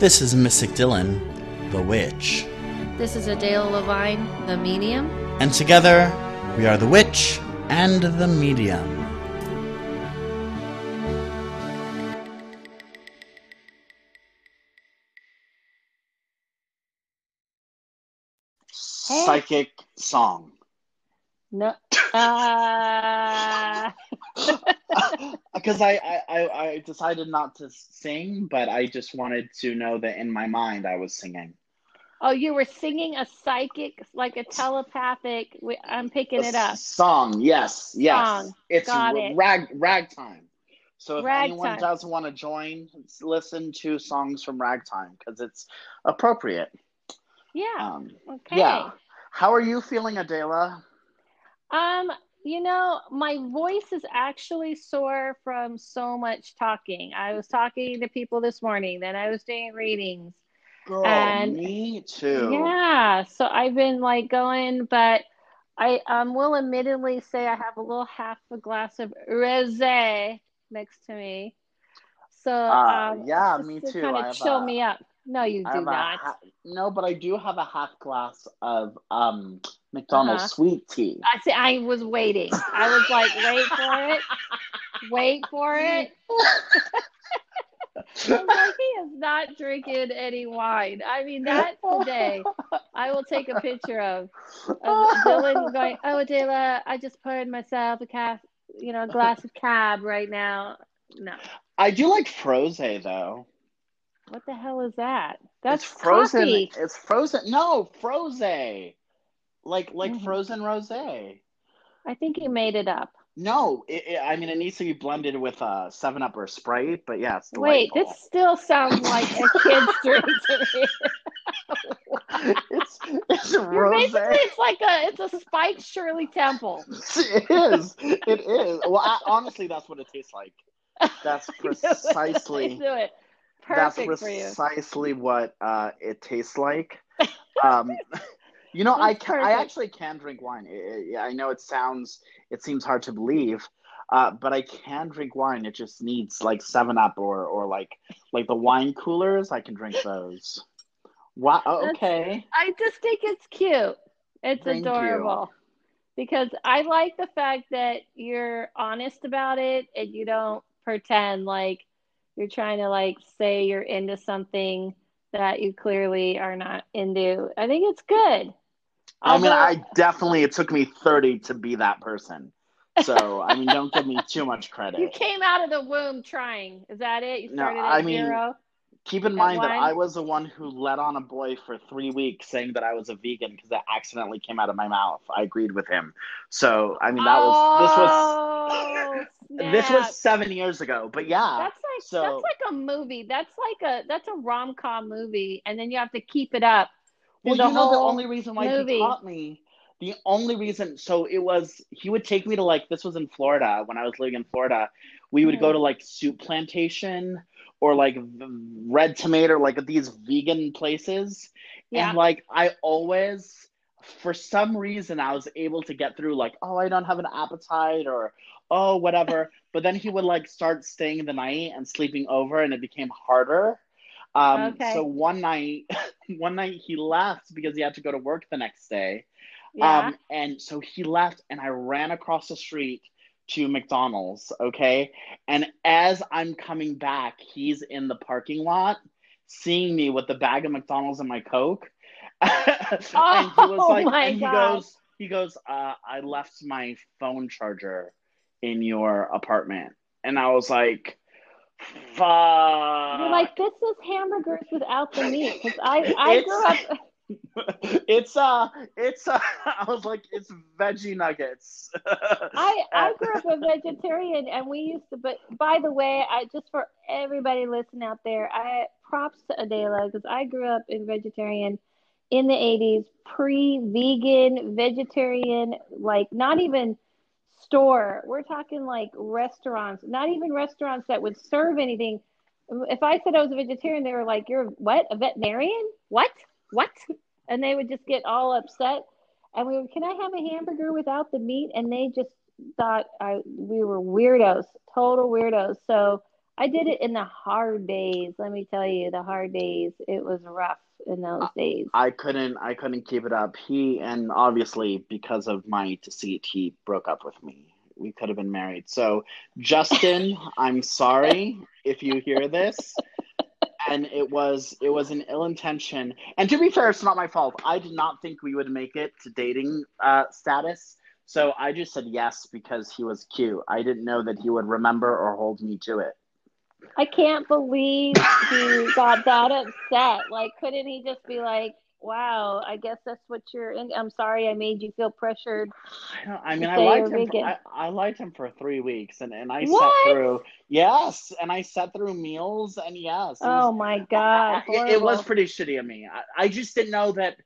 This is Mystic Dylan, the Witch. This is Adela Levine, the medium. And together, we are the Witch and the Medium. Song. No. Uh, Because I, I, I, I decided not to sing, but I just wanted to know that in my mind I was singing. oh, you were singing a psychic, like a telepathic. I'm picking it up. Song, yes, yes. Song. It's Got it. rag ragtime. So if anyone does want to join, listen to songs from ragtime because it's appropriate. Yeah. Um, Okay. Yeah. How are you feeling, Adela? Um, you know, my voice is actually sore from so much talking. I was talking to people this morning, then I was doing readings. Girl, And- me too. Yeah, so I've been like going, but I um will admittedly say I have a little half a glass of rosé next to me. So Uh, um yeah, me too. kind of chill a- me up. No, you do not. ha- no, but I do have a half glass of um McDonald's Uh-huh. sweet tea. I see. I was waiting. I was like, wait for it, wait for it. Like, he is not drinking any wine. I mean, that today, I will take a picture of, of Dylan going, "Oh, Adela, I just poured myself a caf, you know, a glass of cab right now." No, I do like frosé though. What the hell is that? That's it's frozen. coffee. It's frozen. No, frosé. Like like Mhm. frozen rosé. I think you made it up. No, it, it, I mean it needs to be blended with uh Seven Up or Sprite. But yeah, it's Wait, this still sounds like a kid's drink to me. it's it's basically, it's like a, it's a spiked Shirley Temple. It is. It is. Well, I, honestly, that's what it tastes like. That's precisely. Do it. That's you. precisely what uh, it tastes like. Um, you know, I can, I actually can drink wine. I- know it sounds, it seems hard to believe, uh, but I can drink wine. It just needs like Seven Up or or like like the wine coolers. I can drink those. Wow. That's- Okay. I just think it's cute. It's Thank you. adorable. Because I like the fact that you're honest about it and you don't pretend like you're trying to like say you're into something that you clearly are not into. I think it's good. I mean, Although- I definitely. It took me thirty to be that person. So I mean, don't give me too much credit. you came out of the womb trying. Is that it? You No, started I at mean, zero. Keep in mind that? I was the one who let on a boy for three weeks saying that I was a vegan because that accidentally came out of my mouth. I agreed with him. So I mean, that was Oh, this was this was seven years ago. But yeah, That's like so- that's like a movie. That's like a that's a rom com movie, and then you have to keep it up. well, the you know, the only reason why movie. he taught me. The only reason, so it was, he would take me to like, this was in Florida when I was living in Florida. We would Mhm. go to like Soup Plantation or like Red Tomato, like these vegan places. Yeah. And like I always, for some reason, I was able to get through like, oh, I don't have an appetite or oh, whatever. but then he would like start staying the night and sleeping over, and it became harder. Um, Okay. So one night, one night he left because he had to go to work the next day. Yeah. Um, and so he left, and I ran across the street to McDonald's. Okay. And as I'm coming back, he's in the parking lot seeing me with the bag of McDonald's and my Coke. and he was Oh like, my and he God. goes, he goes, uh, I left my phone charger in your apartment. And I was like, fuck. You're like this is hamburgers without the meat because I I It's- grew up. it's uh it's uh I was like it's veggie nuggets. I I grew up a vegetarian, and we used to. But by the way, I just for everybody listening out there, I props to Adela because I grew up in vegetarian in the '80s, pre-vegan, vegetarian, like not even store. We're talking like restaurants, not even restaurants that would serve anything. If I said I was a vegetarian, they were like, "You're what? A veterinarian? What? What?" and they would just get all upset. And we would, can I have a hamburger without the meat? And they just thought I we were weirdos, total weirdos. So I did it in the hard days. Let me tell you, the hard days. It was rough in those days. I couldn't I couldn't keep it up. He and obviously because of my deceit, he broke up with me. We could have been married. So Justin, I'm sorry if you hear this. And it was it was an ill intention. And to be fair, it's not my fault. I did not think we would make it to dating uh, status. So I just said yes because he was cute. I didn't know that he would remember or hold me to it. I can't believe he got that upset. Like, couldn't he just be like, "Wow, I guess that's what you're in." I'm sorry, I made you feel pressured. I, I mean, I liked him. For, I, I, liked him for three weeks, and and I what? sat through yes, and I sat through meals, and yes. Oh was, my god, it, it, was pretty shitty of me. I, I just didn't know that.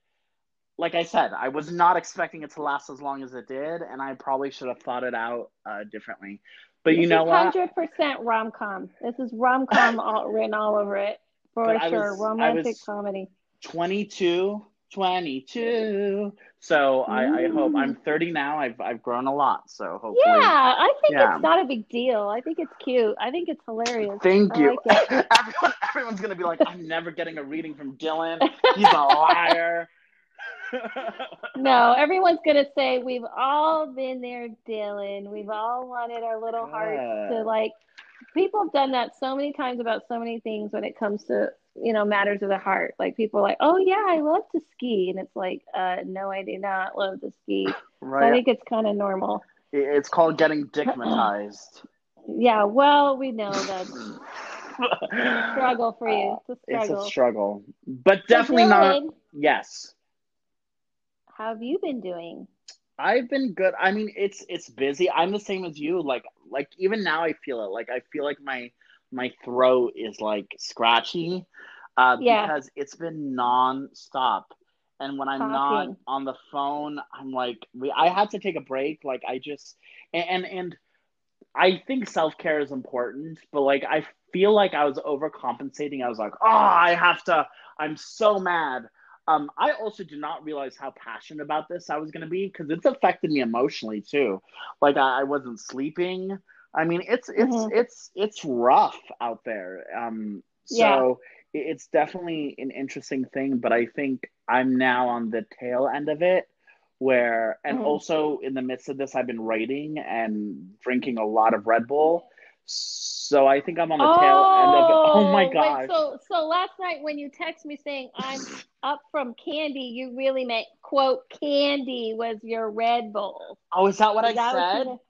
Like I said, I was not expecting it to last as long as it did, and I probably should have thought it out uh, differently. But this you know what? Hundred percent rom com. This is rom com written all over it for but sure. Was, Romantic comedy. 22, 22. So I, I, hope I'm 30 now. I've I've grown a lot. So hopefully. Yeah, I think yeah. it's not a big deal. I think it's cute. I think it's hilarious. Thank you. Like Everyone, everyone's gonna be like, I'm never getting a reading from Dylan. He's a liar no, everyone's gonna say we've all been there, Dylan. We've all wanted our little hearts to like. People have done that so many times about so many things when it comes to you know matters of the heart. Like people are like, oh yeah, I love to ski, and it's like, uh, no, I do not love to ski. Right. So I think it's kind of normal. It's called getting dickmatized. yeah, well, we know that struggle for you. It's a struggle. It's a struggle, but definitely so not. Yes how have you been doing? I've been good. I mean, it's it's busy. I'm the same as you. Like like even now I feel it. Like I feel like my my throat is like scratchy uh, yeah. because it's been non-stop. And when I'm Talking. not on the phone, I'm like I had to take a break. Like I just and and, and I think self-care is important, but like I feel like I was overcompensating. I was like, "Oh, I have to I'm so mad." Um, I also did not realize how passionate about this I was going to be because it's affected me emotionally too. Like I, I wasn't sleeping. I mean, it's it's mm-hmm. it's it's rough out there. Um, so yeah. it's definitely an interesting thing. But I think I'm now on the tail end of it, where and mm-hmm. also in the midst of this, I've been writing and drinking a lot of Red Bull. So I think I'm on the oh, tail end of it. Oh my god! Wait, so so last night when you text me saying I'm up from candy, you really meant quote candy was your Red Bull. Oh, is that what is I that said? What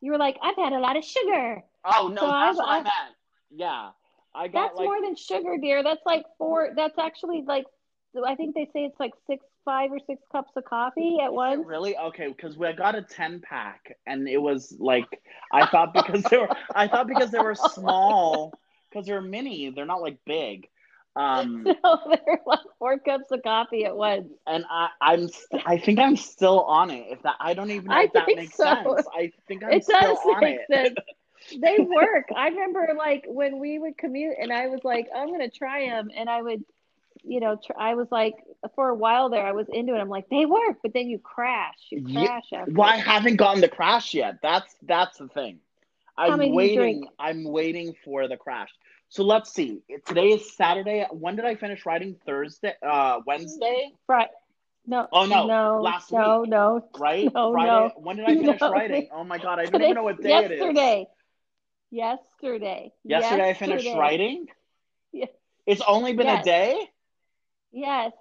you, were like, I've had a lot of sugar. Oh no, so that's I, what I, I meant. Yeah, I got. That's like, more than sugar, dear. That's like four. That's actually like I think they say it's like six, five or six cups of coffee at once. Really? Okay, because we got a ten pack, and it was like I thought because they were I thought because they were small because they're mini, they're not like big. Um, no, they're like four cups of coffee at once. And I, I'm, I think I'm still on it. If that, I don't even know I if that makes so. sense. I think I'm it still does on make it. Sense. they work. I remember like when we would commute, and I was like, I'm gonna try them, and I would you know, tr- I was like, for a while there, I was into it. I'm like, they work, but then you crash. You crash. Yeah. Well, I haven't gotten the crash yet. That's that's the thing. I'm waiting. I'm waiting for the crash. So let's see. Today is Saturday. When did I finish writing? Thursday. Uh, Wednesday. Right. No. Oh no. No. Last no, week. No. Right. No. Friday. No. When did I finish no. writing? Oh my god! I don't even know what day yesterday. it is. Yesterday. Yesterday. Yesterday I finished writing. Yeah. It's only been yes. a day. Yes.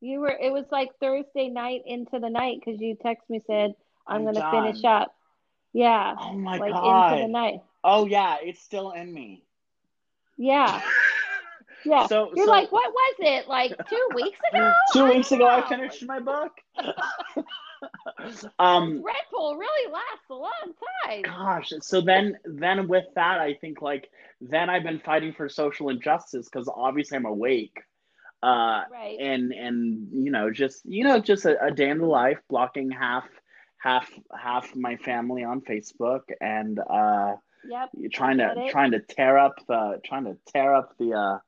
You were it was like Thursday night into the night because you text me said I'm, I'm gonna finish up. Yeah. Oh my like god. Into the night. Oh yeah, it's still in me. Yeah. Yeah. So you're so, like, what was it? Like two weeks ago? two weeks ago I finished my book. um Red Bull really lasts a long time. Gosh. So then then with that I think like then I've been fighting for social injustice because obviously I'm awake uh, right. and and you know just you know just a, a, day in the life blocking half half half my family on facebook and uh yep, trying to trying to tear up the trying to tear up the uh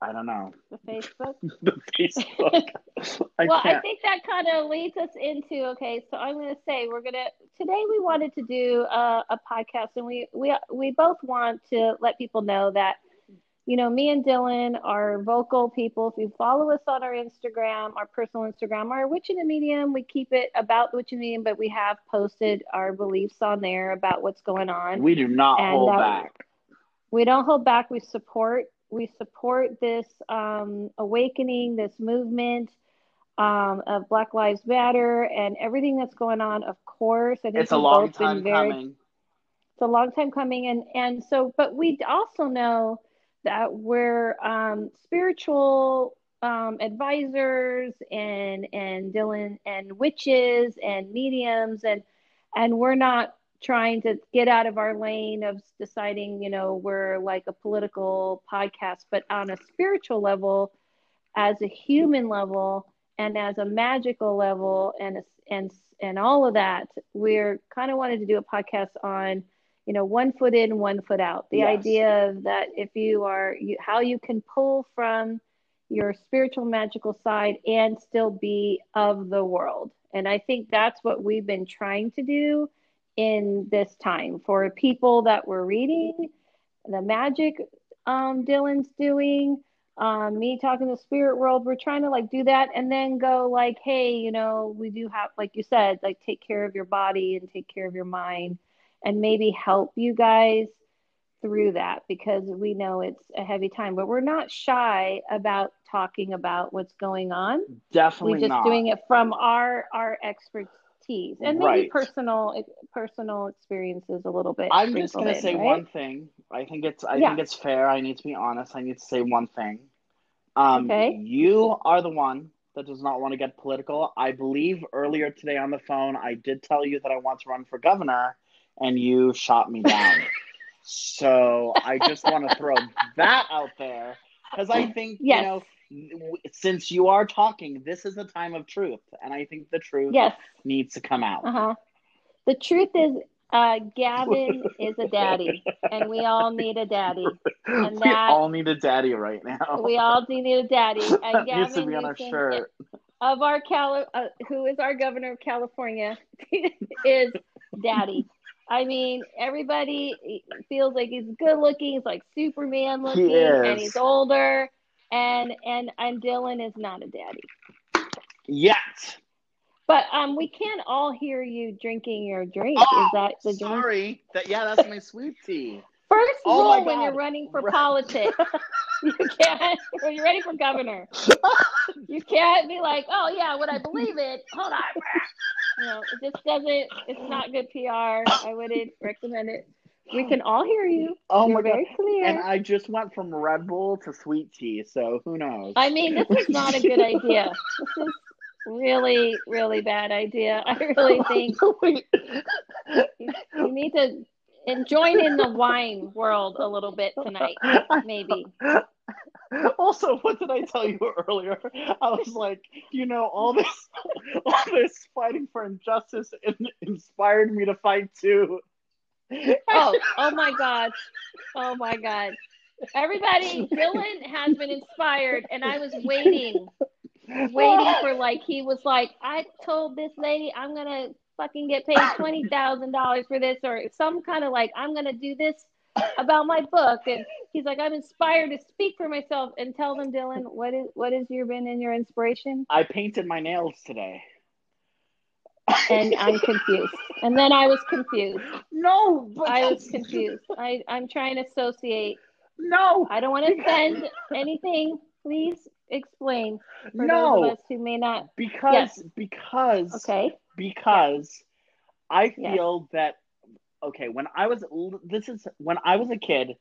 I don't know. The Facebook. the Facebook. I well, can't. I think that kind of leads us into okay. So I'm going to say we're going to today we wanted to do a, a podcast, and we we we both want to let people know that you know me and Dylan are vocal people. If you follow us on our Instagram, our personal Instagram, our Witch in the Medium, we keep it about the Witch in the Medium, but we have posted our beliefs on there about what's going on. we do not And, hold uh, back. we don't hold back. We support we support this um, awakening, this movement um, of Black Lives Matter, and everything that's going on. Of course, I think It's a long time very- coming. It's a long time coming, and and so, but we also know that we're um, spiritual um, advisors and and Dylan and witches and mediums and and we're not trying to get out of our lane of deciding you know we're like a political podcast but on a spiritual level as a human level and as a magical level and and and all of that we're kind of wanted to do a podcast on you know one foot in one foot out. The Yes. idea of that if you are you, how you can pull from your spiritual magical side and still be of the world. And i think that's what we've been trying to do in this time for people that were reading the magic um, dylan's doing um, me talking to spirit world. We're trying to like do that and then go like hey you know we do have like you said like take care of your body and take care of your mind and maybe help you guys through that because we know it's a heavy time but we're not shy about talking about what's going on Definitely we're just not. doing it from our our expertise and maybe Right. personal personal experiences a little bit I'm just gonna in, say right? one thing. I think it's I Yeah. think it's fair. I need to be honest. I need to say one thing. Um, Okay. You are the one that does not want to get political. I believe earlier today on the phone, I did tell you that I want to run for governor, and you shot me down. so I just want to throw that out there because I think Yes. you know. Since you are talking, this is a time of truth, and I think the truth yes needs to come out. uh-huh the truth is uh, gavin is a daddy and we all need a daddy And we that- all need a daddy right now. we all do need a daddy and that needs to be on our shirt. of our Cali- uh, who is our governor of California is daddy. I mean, everybody feels like he's good looking. He's like Superman looking, and he's older. And and and Dylan is not a daddy. Yet. But um, we can't all hear you drinking your drink. Oh, is that the drink? Sorry. That yeah, that's my sweet tea. First Oh rule when you're running for politics, you can't. When you're running for governor, you can't be like, "Oh yeah, would I believe it?" Hold on. Know, it just doesn't. It's not good PR. I wouldn't recommend it. We can all hear you. Oh You're my god. clear. And I just went from Red Bull to sweet tea, so who knows? I mean, this is not a good idea. This is really, really bad idea. I really think oh Wait. you need to and join in the wine world a little bit tonight, maybe. Also, what did I tell you earlier? I was like, you know, all this, all this fighting for injustice in- inspired me to fight too. Oh, oh my God. Oh my God. Everybody, Dylan has been inspired, and I was waiting, waiting for like, he was like, I told this lady I'm going to fucking get paid $20,000 for this, or some kind of like, I'm going to do this about my book. And he's like, I'm inspired to speak for myself and tell them, Dylan, what is, what has your been in your inspiration? I painted my nails today. And I'm confused. And then I was confused. No, but I was confused. I, I'm trying to associate No, I don't want to send anything. Please explain for those no, of us who may not. because Yes. because Okay. because I Yes. feel that okay when I was this is when I was a kid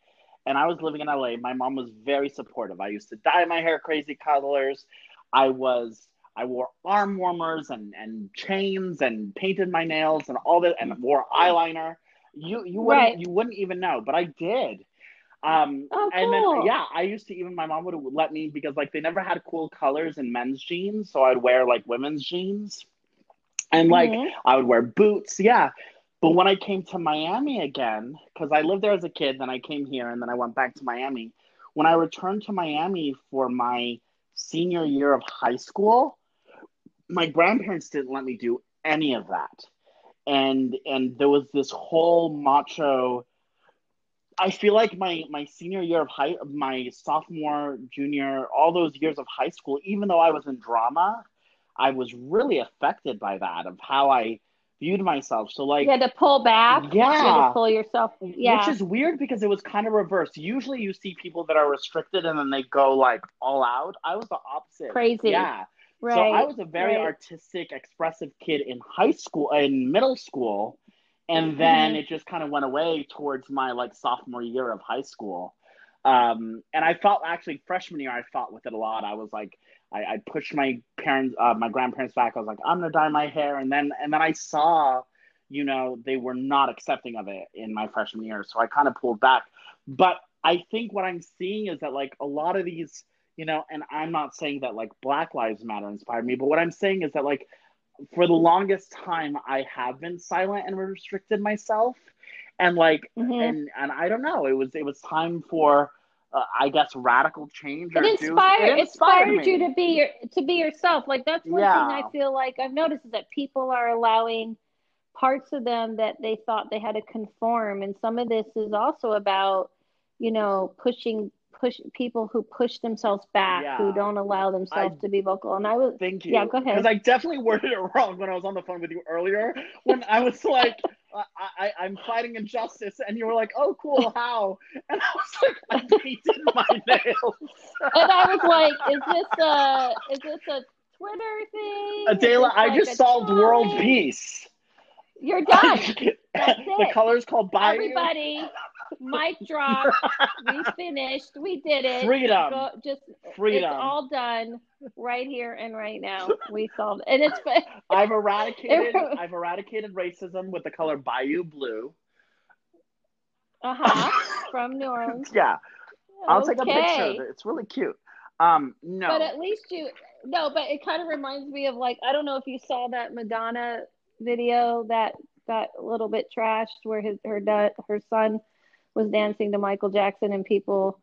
and I was living in LA my mom was very supportive. I used to dye my hair crazy colors. I was I wore arm warmers and and chains and painted my nails and all that and wore eyeliner. You you wouldn't you wouldn't even know but I did. Um Oh, and then yeah I used to even my mom would let me because like they never had cool colors in men's jeans so I'd wear like women's jeans. And like Mhm. I would wear boots, yeah. But when I came to Miami again, because I lived there as a kid, then I came here, and then I went back to Miami. when I returned to Miami for my senior year of high school, my grandparents didn't let me do any of that. And and there was this whole macho I feel like my my senior year of high my sophomore, junior, all those years of high school, even though I was in drama, I was really affected by that of how I viewed myself. So like you had to pull back. Yeah. You had to pull yourself. Yeah. Which is weird because it was kind of reversed. Usually you see people that are restricted and then they go like all out. I was the opposite. Crazy. Yeah. right. So I was a very right. artistic, expressive kid in high school, in middle school, and then Mhm. it just kind of went away towards my like sophomore year of high school. Um, and I felt actually freshman year, I fought with it a lot. I was like, I, I pushed my parents, uh, my grandparents back. I was like, I'm gonna dye my hair, and then and then I saw, you know, they were not accepting of it in my freshman year, so I kind of pulled back. But I think what I'm seeing is that like a lot of these, you know, and I'm not saying that like Black Lives Matter inspired me, but what I'm saying is that like for the longest time I have been silent and restricted myself, and like Mhm. and and I don't know, it was it was time for. Uh, I guess radical change. it inspired, it inspired inspired you to be your to be yourself. Like that's one Yeah. thing I feel like I've noticed is that people are allowing parts of them that they thought they had to conform, and some of this is also about you know pushing push people who push themselves back, Yeah. who don't allow themselves I- to be vocal. And I was Thank you. Yeah, go ahead. Because I definitely worded it wrong when I was on the phone with you earlier. When I was like, I, I, I'm fighting injustice, and you were like, "Oh, cool, how?" And I was like, "I painted my nails." and I was like, is this a is this a Twitter thing? Adela, this I like just solved world peace. You're done. The color's called Bayou. Everybody, mic drop. we finished. We did it. Freedom. Go, just Freedom. it's all done right here and right now. We solved, and it's I've eradicated. I've eradicated racism with the color Bayou blue. uh huh from New Orleans. Yeah, I'll take a picture of it. It's really cute. Um, no. But at least you no, but it kind of reminds me of like I don't know if you saw that Madonna video that got a little bit trashed where his her her son was dancing to Michael Jackson and people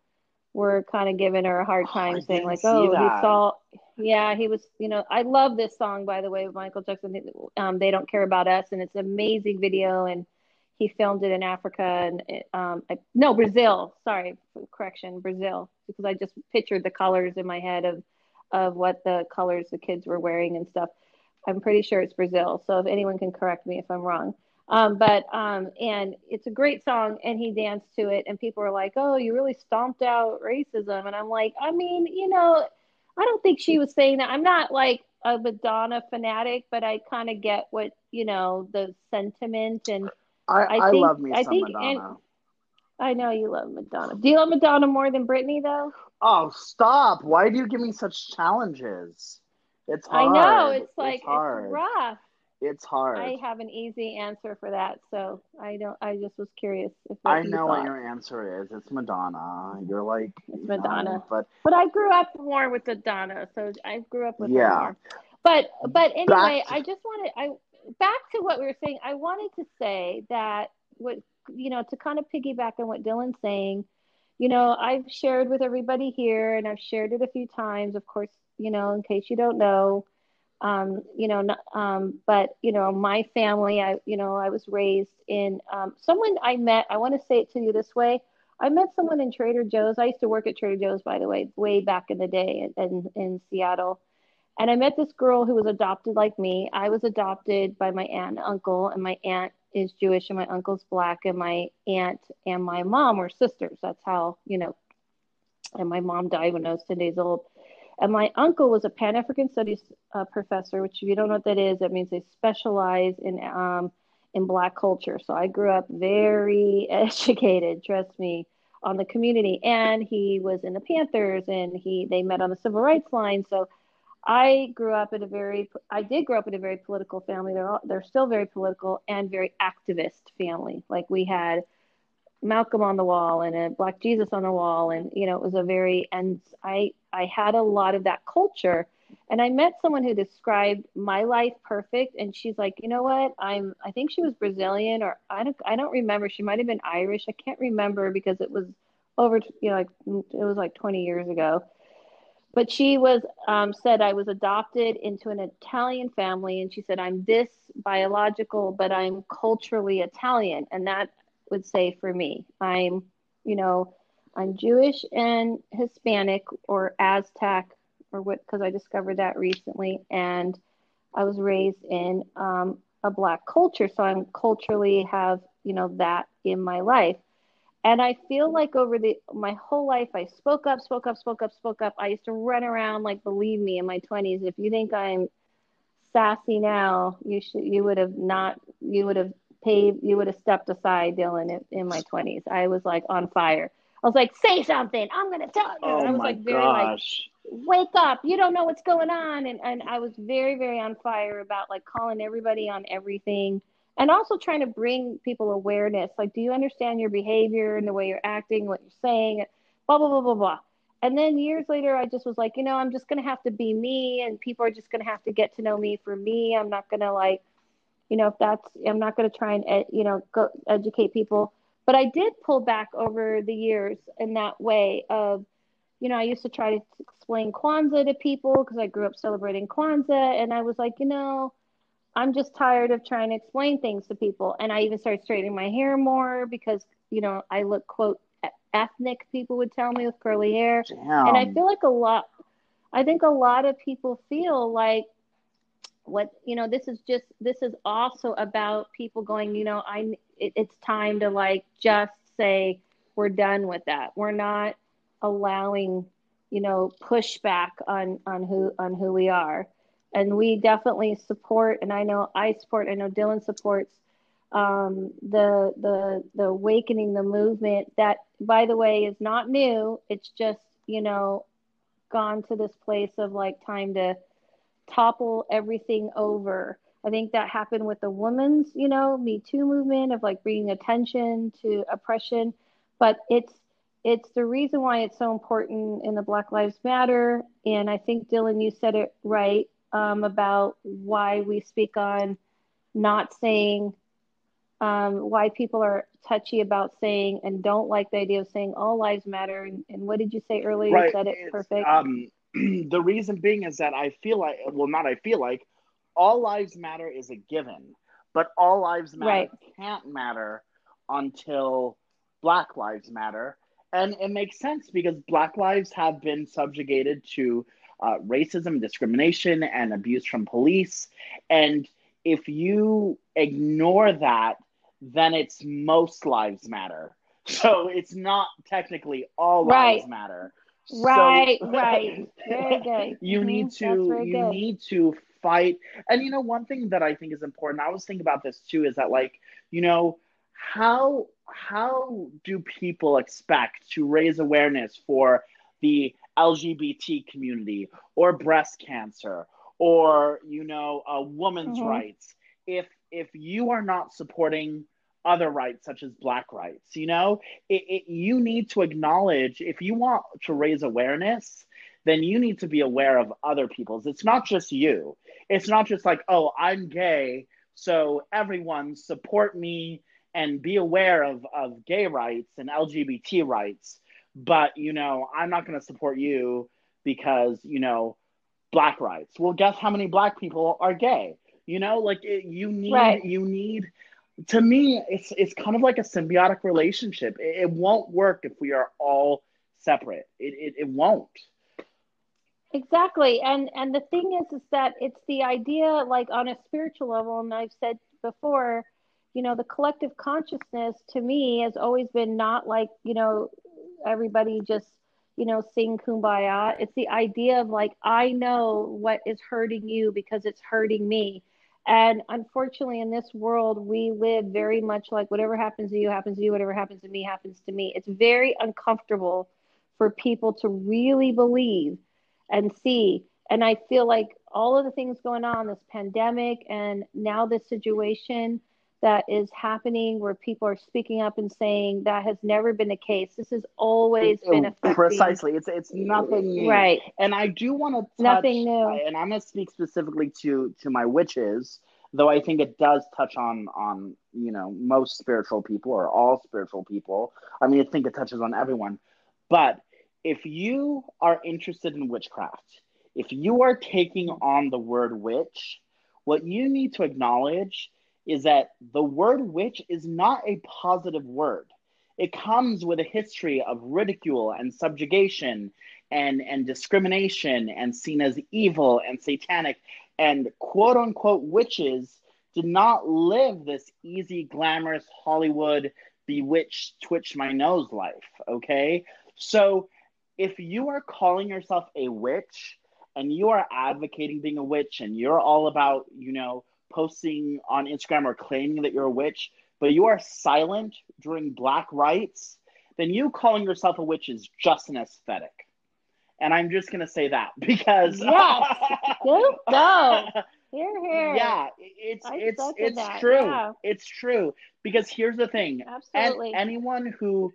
were kind of giving her a hard Oh, time I saying like oh that. he saw yeah he was you know I love this song by the way of Michael Jackson um they don't care about us and it's an amazing video and he filmed it in Africa and it, um I, no Brazil sorry correction Brazil because I just pictured the colors in my head of of what the colors the kids were wearing and stuff. I'm pretty sure it's Brazil. So if anyone can correct me if I'm wrong. Um, but um, and it's a great song, and he danced to it, and people are like, "Oh, you really stomped out racism," and I'm like, I mean, you know, I don't think she was saying that. I'm not like a Madonna fanatic, but I kind of get what you know the sentiment, and I, I I, think- love me I some think- Madonna. I know you love Madonna. Do you love Madonna more than Britney though? Oh, stop! Why do you give me such challenges? It's I know it's like it's, hard. rough. It's hard. I have an easy answer for that, so I don't. I just was curious if I you know what your answer is. It's Madonna. You're like It's know, Madonna. Um, but But I grew up more with Madonna, so I grew up with Yeah. more. But but anyway, to- I just wanted I back to what we were saying. I wanted to say that what you know to kind of piggyback on what Dylan's saying. You know, I've shared with everybody here, and I've shared it a few times. Of course, you know, in case you don't know, um, you know, um, but you know, my family, I, you know, I was raised in um, someone I met. I want to say it to you this way. I met someone in Trader Joe's. I used to work at Trader Joe's, by the way, way back in the day in, in, in Seattle. And I met this girl who was adopted like me. I was adopted by my aunt and uncle, and my aunt is Jewish and my uncle's black, and my aunt and my mom were sisters. That's how, you know, and my mom died when I was 10 days old. And my uncle was a Pan African Studies uh, professor, which if you don't know what that is, that means they specialize in um, in Black culture. So I grew up very educated, trust me, on the community. And he was in the Panthers, and he they met on the civil rights line. So I grew up in a very I did grow up in a very political family. They're all, they're still very political and very activist family. Like we had Malcolm on the wall and a Black Jesus on the wall, and you know it was a very and I I had a lot of that culture. And I met someone who described my life perfect, and she's like, you know what? I'm I think she was Brazilian or I don't I don't remember. She might have been Irish. I can't remember because it was over you know like it was like 20 years ago but she was um, said i was adopted into an italian family and she said i'm this biological but i'm culturally italian and that would say for me i'm you know i'm jewish and hispanic or aztec or what because i discovered that recently and i was raised in um, a black culture so i'm culturally have you know that in my life and I feel like over the my whole life, I spoke up, spoke up, spoke up, spoke up. I used to run around like, believe me, in my twenties. If you think I'm sassy now, you should you would have not you would have paid you would have stepped aside, Dylan, in, in my twenties. I was like on fire. I was like, say something. I'm gonna tell you. Oh I was my like very gosh. like wake up. You don't know what's going on. And and I was very, very on fire about like calling everybody on everything and also trying to bring people awareness like do you understand your behavior and the way you're acting what you're saying blah blah blah blah blah and then years later i just was like you know i'm just going to have to be me and people are just going to have to get to know me for me i'm not going to like you know if that's i'm not going to try and eh, you know go educate people but i did pull back over the years in that way of you know i used to try to explain kwanzaa to people because i grew up celebrating kwanzaa and i was like you know I'm just tired of trying to explain things to people. And I even started straightening my hair more because, you know, I look, quote, ethnic, people would tell me with curly hair. Damn. And I feel like a lot, I think a lot of people feel like what, you know, this is just, this is also about people going, you know, I, it, it's time to like just say, we're done with that. We're not allowing, you know, pushback on, on who, on who we are and we definitely support and i know i support i know dylan supports um, the the the awakening the movement that by the way is not new it's just you know gone to this place of like time to topple everything over i think that happened with the women's you know me too movement of like bringing attention to oppression but it's it's the reason why it's so important in the black lives matter and i think dylan you said it right um, about why we speak on not saying um, why people are touchy about saying and don't like the idea of saying all lives matter. And, and what did you say earlier? Right. You said it It's, perfect. Um, the reason being is that I feel like, well, not I feel like, all lives matter is a given, but all lives matter Right. can't matter until Black lives matter. And it makes sense because Black lives have been subjugated to uh, racism, discrimination, and abuse from police. And if you ignore that, then it's most lives matter. So it's not technically all Right. lives matter. So- right, right. Very good. you Mhm, need to you good. need to fight and you know one thing that i think is important i was thinking about this too is that like you know how how do people expect to raise awareness for the lgbt community or breast cancer or you know uh, women's Mhm. rights if if you are not supporting other rights such as black rights you know? It, it, you need to acknowledge if you want to raise awareness then you need to be aware of other people's. It's not just you. It's not just like oh i'm gay so everyone support me and be aware of, of gay rights and lgbt rights but you know i'm not going to support you because you know black rights. Well guess how many black people are gay? You know like it, you need Right. you need to me it's it's kind of like a symbiotic relationship it, it won't work if we are all separate it, it, it won't Exactly. And and the thing is is that it's the idea like on a spiritual level and I've said before, you know, the collective consciousness to me has always been not like, you know, everybody just, you know, sing kumbaya. It's the idea of like I know what is hurting you because it's hurting me. And unfortunately in this world we live very much like whatever happens to you happens to you, whatever happens to me happens to me. It's very uncomfortable for people to really believe and see. And I feel like all of the things going on, this pandemic, and now this situation that is happening where people are speaking up and saying that has never been the case. This has always been affecting. precisely it's it's nothing new Right. and i do want to touch Nothing new. and i'm going to speak specifically to to my witches though i think it does touch on on you know most spiritual people or all spiritual people i mean i think it touches on everyone But if you are interested in witchcraft, if you are taking on the word witch, what you need to acknowledge is that the word witch is not a positive word. It comes with a history of ridicule and subjugation and, and discrimination and seen as evil and satanic. And quote unquote witches did not live this easy, glamorous Hollywood, bewitched, twitch my nose life. Okay. So if you are calling yourself a witch and you are advocating being a witch and you're all about, you know, posting on Instagram or claiming that you're a witch, but you are silent during black rights, then you calling yourself a witch is just an aesthetic. And I'm just gonna say that because yes, go go. Here, here. Yeah, it's I it's it's that. true. Yeah. It's true because here's the thing. Absolutely. And anyone who,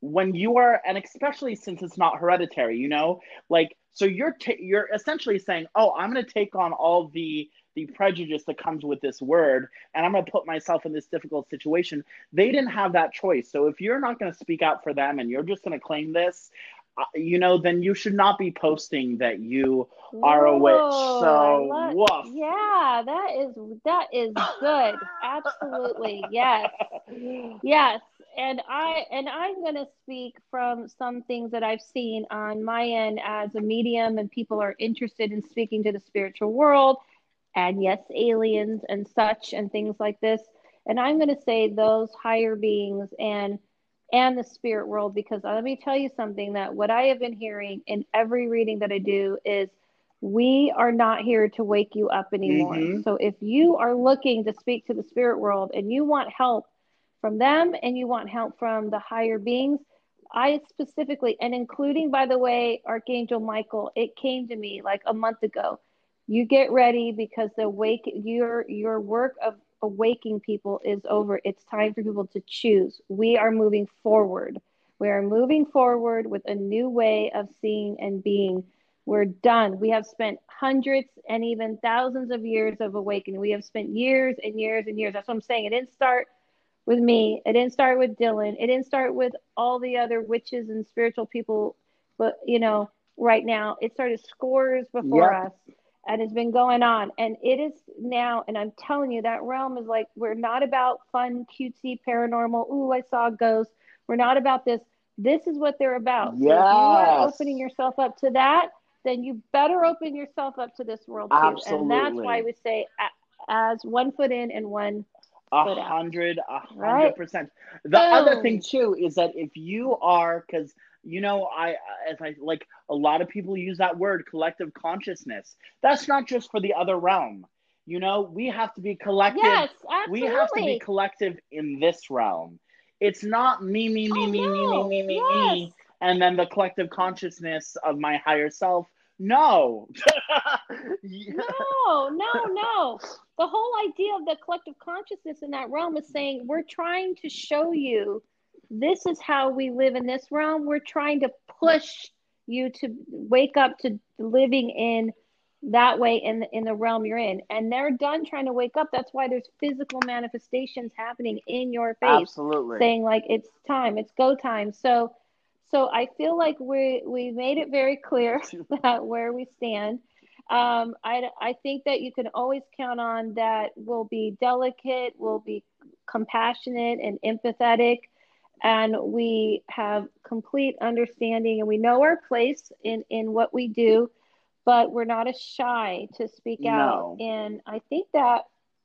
when you are, and especially since it's not hereditary, you know, like so you're t- you're essentially saying, oh, I'm gonna take on all the the prejudice that comes with this word and i'm going to put myself in this difficult situation they didn't have that choice. So if you're not going to speak out for them and you're just going to claim this uh, you know then you should not be posting that you are Whoa, a witch. So love, woof. yeah that is that is good. Absolutely yes. Yes and i and i'm going to speak from some things that i've seen on my end as a medium and people are interested in speaking to the spiritual world and yes, aliens and such and things like this. And I'm going to say those higher beings and and the spirit world because let me tell you something that what I have been hearing in every reading that I do is we are not here to wake you up anymore. Mm-hmm. So if you are looking to speak to the spirit world and you want help from them and you want help from the higher beings, I specifically and including by the way Archangel Michael, it came to me like a month ago you get ready because the wake your your work of awaking people is over. It's time for people to choose. We are moving forward. We are moving forward with a new way of seeing and being. We're done. We have spent hundreds and even thousands of years of awakening. We have spent years and years and years. That's what i'm saying. It didn't start with me. It didn't start with dylan. It didn't start with all the other witches and spiritual people but you know right now it started scores before yep. us and it's been going on. And it is now and i'm telling you that realm is like we're not about fun cutesy paranormal. Ooh i saw a ghost. We're not about this. This is what they're about. Yes. so if you are opening yourself up to that then you better open yourself up to this world too. Absolutely. and that's why we say as one foot in and one a hundred a hundred percent. The other thing too is that if you are because you know i as i like a lot of people use that word collective consciousness. That's not just for the other realm. You know we have to be collective. Yes, absolutely. we have to be collective in this realm. It's not me me me oh, me, no. me me me yes. me and then the collective consciousness of my higher self. No. No no no. The whole idea of the collective consciousness in that realm is saying we're trying to show you this is how we live in this realm. We're trying to push you to wake up to living in that way in the, in the realm you're in. And they're done trying to wake up. That's why there's physical manifestations happening in your face absolutely. saying like it's time it's go time. So so i feel like we we made it very clear that where we stand. Um, I, I think that you can always count on that we'll be delicate we'll be compassionate and empathetic and we have complete understanding and we know our place in in what we do but we're not as shy to speak no. out. And i think that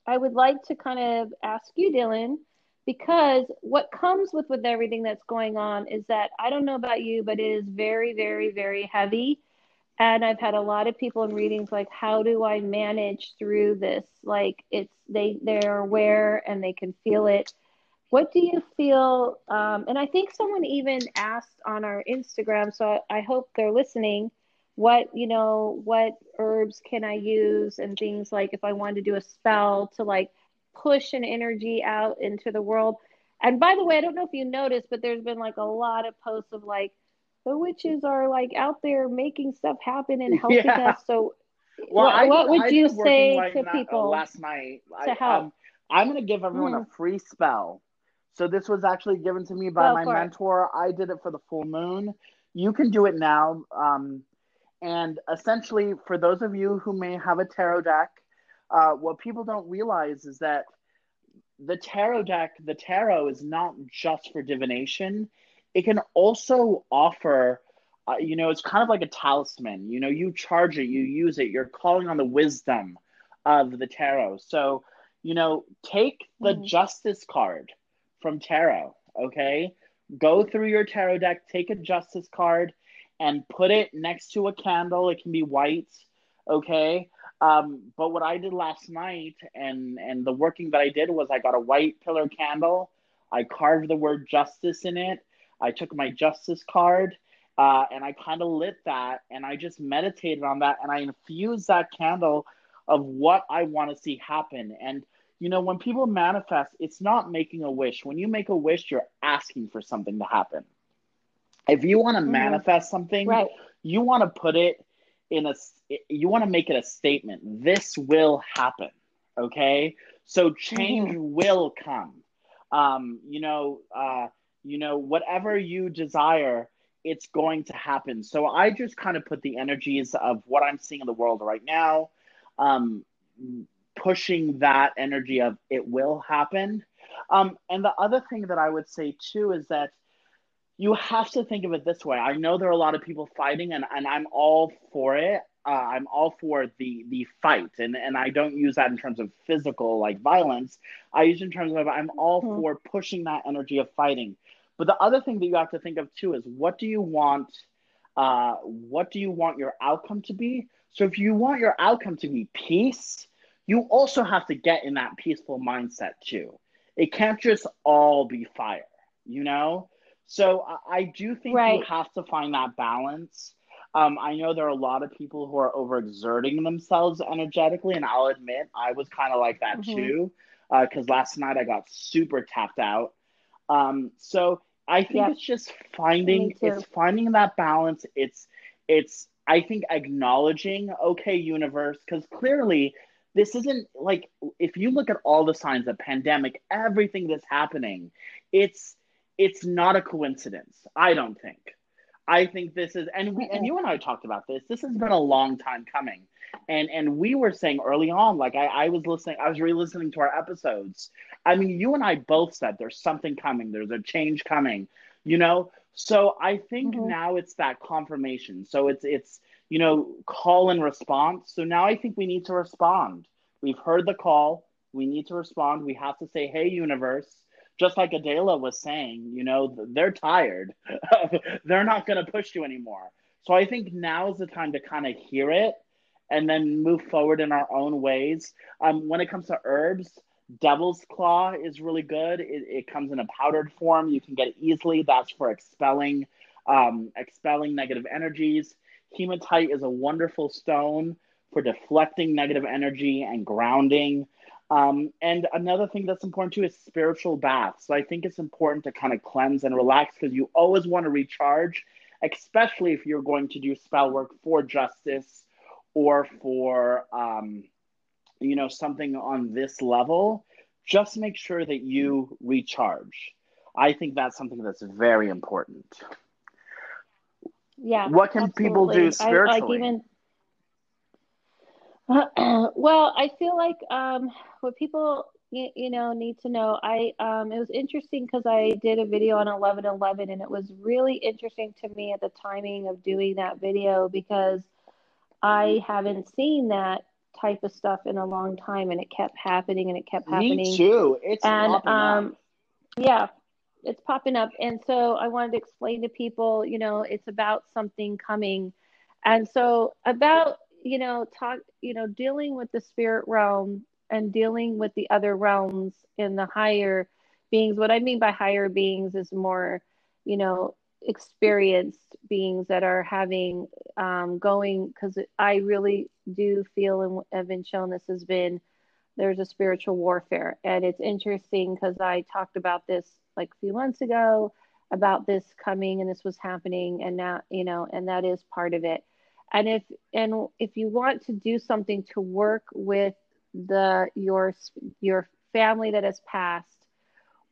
i would like to kind of ask you dylan because what comes with with everything that's going on is that i don't know about you but it is very very very heavy. And i've had a lot of people in readings like how do i manage through this? Like it's they they're aware and they can feel it what do you feel? Um, and I think someone even asked on our Instagram, so I, I hope they're listening. What you know, what herbs can I use and things like if I wanted to do a spell to like push an energy out into the world. And by the way, I don't know if you noticed, but there's been like a lot of posts of like the witches are like out there making stuff happen and helping yeah. us. So, well, what, I, what would I you say to people last night to I, help? Um, I'm going to give everyone mm. a free spell so this was actually given to me by my mentor. I did it for the full moon. you can do it now. Um, and essentially, for those of you who may have a tarot deck, uh, what people don't realize is that the tarot deck, the tarot is not just for divination. It can also offer, uh, you know, it's kind of like a talisman. You know, you charge it, you use it, you're calling on the wisdom of the tarot. So, you know, take the mm. justice card from tarot, okay? Go through your tarot deck, take a justice card, and put it next to a candle. It can be white, okay? Um, but what I did last night and and the working that I did was I got a white pillar candle. I carved the word justice in it. I took my justice card uh, and I kind of lit that and I just meditated on that and I infused that candle of what I want to see happen. And you know, when people manifest, it's not making a wish. When you make a wish, you're asking for something to happen. If you want to mm-hmm. manifest something, right. you want to put it in a you want to make it a statement this will happen okay so change mm-hmm. will come um you know uh you know whatever you desire it's going to happen so i just kind of put the energies of what i'm seeing in the world right now um pushing that energy of it will happen um and the other thing that i would say too is that you have to think of it this way. I know there are a lot of people fighting, and, and I'm all for it. Uh, I'm all for the the fight, and and I don't use that in terms of physical like violence. I use in terms of I'm all mm-hmm. for pushing that energy of fighting. But the other thing that you have to think of too is what do you want? Uh, what do you want your outcome to be? So if you want your outcome to be peace, you also have to get in that peaceful mindset too. It can't just all be fire, you know. So I, I do think right. you have to find that balance. Um, I know there are a lot of people who are overexerting themselves energetically, and I'll admit I was kind of like that mm-hmm. too, because uh, last night I got super tapped out. Um, so I think yep. it's just finding it's finding that balance. It's it's I think acknowledging okay universe because clearly this isn't like if you look at all the signs of pandemic everything that's happening it's it's not a coincidence. I don't think. I think this is, and we, and you and I talked about this. This has been a long time coming, and and we were saying early on, like I, I was listening, I was re-listening to our episodes. I mean, you and I both said there's something coming, there's a change coming, you know. So I think mm-hmm. now it's that confirmation. So it's it's you know call and response. So now I think we need to respond. We've heard the call. We need to respond. We have to say, "Hey, universe." just like Adela was saying, you know, they're tired. they're not going to push you anymore. So I think now is the time to kind of hear it and then move forward in our own ways. Um, when it comes to herbs, Devil's Claw is really good. It, it comes in a powdered form. You can get it easily. That's for expelling, um, expelling negative energies. Hematite is a wonderful stone for deflecting negative energy and grounding. Um, and another thing that's important too is spiritual baths. So I think it's important to kind of cleanse and relax because you always want to recharge, especially if you're going to do spell work for justice or for um, you know something on this level. Just make sure that you recharge. I think that's something that's very important. Yeah. What can absolutely. people do spiritually? I, like even well, I feel like um, what people you, you, know need to know. I um, it was interesting because I did a video on eleven eleven, and it was really interesting to me at the timing of doing that video because I haven't seen that type of stuff in a long time, and it kept happening and it kept happening. Me too. It's and um, yeah, it's popping up, and so I wanted to explain to people, you know, it's about something coming, and so about you know, talk, you know, dealing with the spirit realm and dealing with the other realms in the higher beings. What I mean by higher beings is more, you know, experienced beings that are having um, going because I really do feel and have been shown this has been there's a spiritual warfare. And it's interesting because I talked about this like a few months ago about this coming and this was happening and now you know and that is part of it and if and if you want to do something to work with the your your family that has passed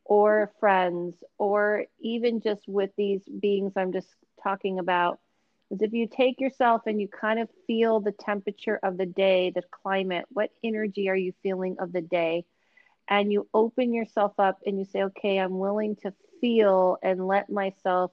or friends or even just with these beings i'm just talking about is if you take yourself and you kind of feel the temperature of the day, the climate, what energy are you feeling of the day? And you open yourself up and you say, okay, I'm willing to feel and let myself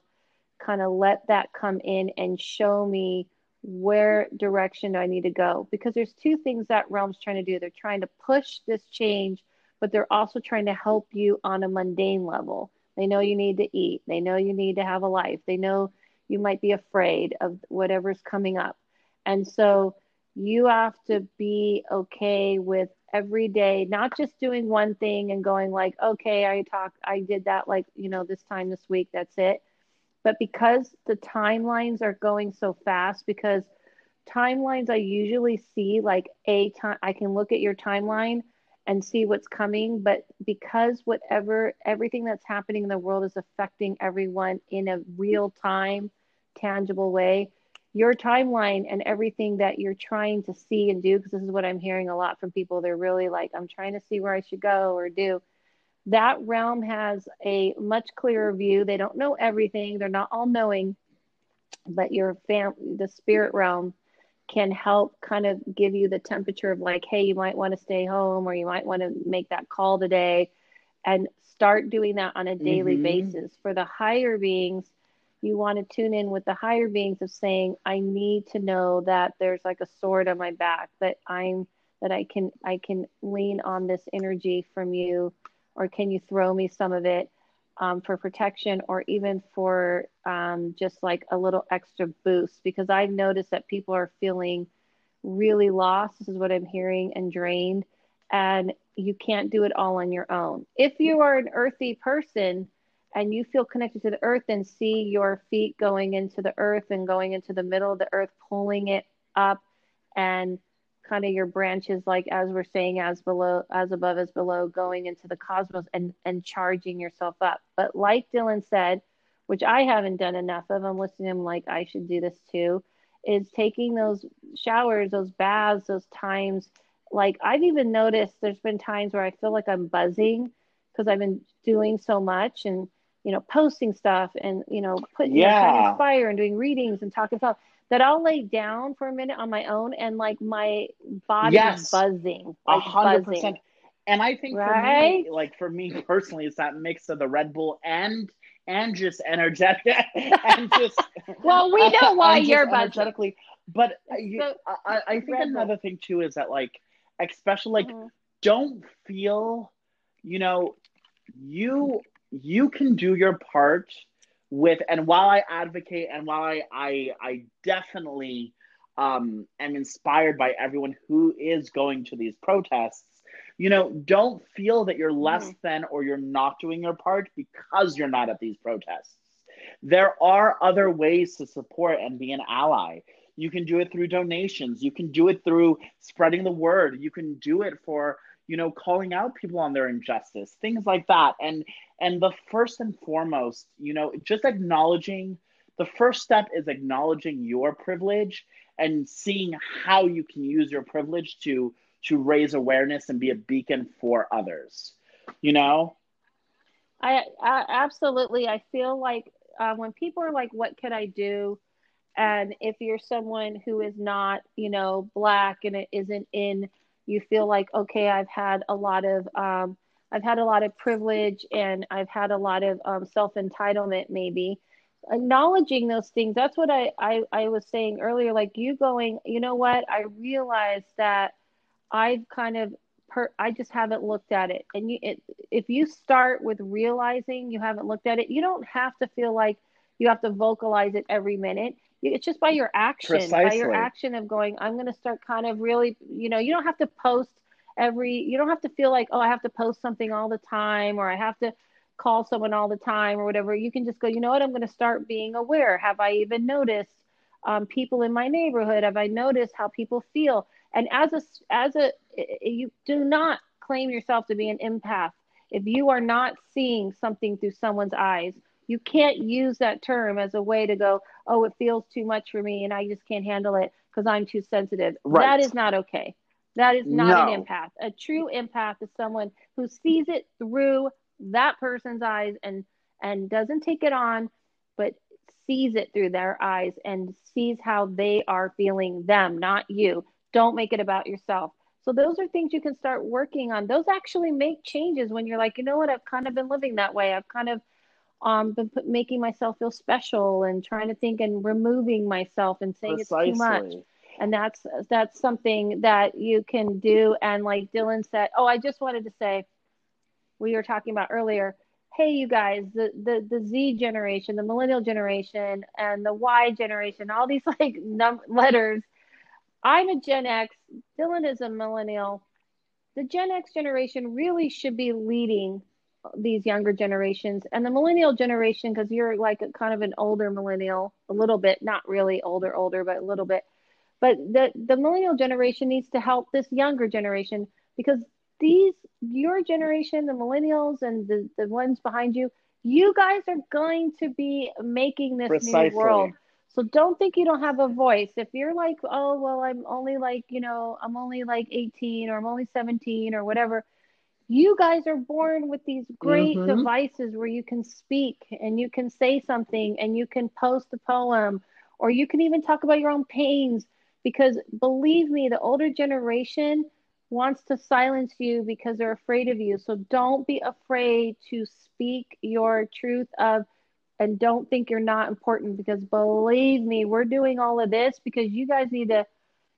kind of let that come in and show me where direction do I need to go? Because there's two things that realm's trying to do. They're trying to push this change, but they're also trying to help you on a mundane level. They know you need to eat. They know you need to have a life. They know you might be afraid of whatever's coming up. And so you have to be okay with every day, not just doing one thing and going like, okay, I talked, I did that like, you know, this time this week, that's it. But because the timelines are going so fast, because timelines I usually see like a time, I can look at your timeline and see what's coming. But because whatever, everything that's happening in the world is affecting everyone in a real time, tangible way, your timeline and everything that you're trying to see and do, because this is what I'm hearing a lot from people. They're really like, I'm trying to see where I should go or do. That realm has a much clearer view. They don't know everything, they're not all knowing, but your fam, the spirit realm can help kind of give you the temperature of like, hey, you might want to stay home or you might want to make that call today and start doing that on a daily mm-hmm. basis. For the higher beings, you want to tune in with the higher beings of saying, I need to know that there's like a sword on my back, that I'm that I can I can lean on this energy from you, or can you throw me some of it? um, for protection or even for um, just like a little extra boost because I've noticed that people are feeling really lost. This is what I'm hearing and drained, and you can't do it all on your own. If you are an earthy person and you feel connected to the earth and see your feet going into the earth and going into the middle of the earth, pulling it up and kind of your branches like as we're saying as below as above as below going into the cosmos and and charging yourself up. But like dylan said which i haven't done enough of i'm listening to him like i should do this too is taking those showers those baths those times. Like i've even noticed there's been times where i feel like i'm buzzing because i've been doing so much and you know posting stuff and you know putting yeah. you know, fire and doing readings and talking about that I'll lay down for a minute on my own and like my body yes. is buzzing. A hundred percent. And I think right? for me, like for me personally, it's that mix of the Red Bull and and just energetic and just well, we know why you're energetically. But you, so, I, I think Red another Bull. thing too is that like, especially like, mm-hmm. don't feel, you know, you you can do your part with and while I advocate and while I I, I definitely um, am inspired by everyone who is going to these protests, you know, don't feel that you're less mm. than or you're not doing your part because you're not at these protests. There are other ways to support and be an ally. You can do it through donations. You can do it through spreading the word. You can do it for you know calling out people on their injustice things like that. And and the first and foremost you know just acknowledging the first step is acknowledging your privilege and seeing how you can use your privilege to to raise awareness and be a beacon for others you know? I, I absolutely. I feel like uh, when people are like what could i do? And if you're someone who is not you know black and it isn't in you feel like okay i've had a lot of um, i've had a lot of privilege and i've had a lot of um, self-entitlement maybe. Acknowledging those things that's what I, I i was saying earlier like you going you know what? I realized that i've kind of per i just haven't looked at it. And you it, if you start with realizing you haven't looked at it you don't have to feel like you have to vocalize it every minute it's just by your action Precisely. by your action of going i'm going to start kind of really you know you don't have to post every you don't have to feel like oh i have to post something all the time or i have to call someone all the time or whatever. You can just go you know what? I'm going to start being aware. Have i even noticed um, people in my neighborhood? Have i noticed how people feel? And as a as a you do not claim yourself to be an empath if you are not seeing something through someone's eyes you can't use that term as a way to go, oh, it feels too much for me and I just can't handle it because I'm too sensitive. Right. That is not okay. That is not no. an empath. A true empath is someone who sees it through that person's eyes and and doesn't take it on, but sees it through their eyes and sees how they are feeling them, not you. Don't make it about yourself. So those are things you can start working on. Those actually make changes when you're like, you know what, I've kind of been living that way. I've kind of um, been put, making myself feel special and trying to think and removing myself and saying Precisely. it's too much. And that's that's something that you can do. And like Dylan said, oh, I just wanted to say, we were talking about earlier. Hey, you guys, the the the Z generation, the millennial generation, and the Y generation, all these like num- letters I'm a Gen X. Dylan is a millennial. The Gen X generation really should be leading these younger generations and the millennial generation because you're like a, kind of an older millennial a little bit not really older older but a little bit but the the millennial generation needs to help this younger generation because these your generation the millennials and the, the ones behind you you guys are going to be making this Precisely. new world so don't think you don't have a voice. If you're like, oh, well, I'm only like, you know, I'm only like 18 or I'm only 17 or whatever. You guys are born with these great mm-hmm. devices where you can speak and you can say something and you can post a poem or you can even talk about your own pains. Because believe me, the older generation wants to silence you because they're afraid of you. So don't be afraid to speak your truth of and don't think you're not important because believe me, we're doing all of this because you guys need to.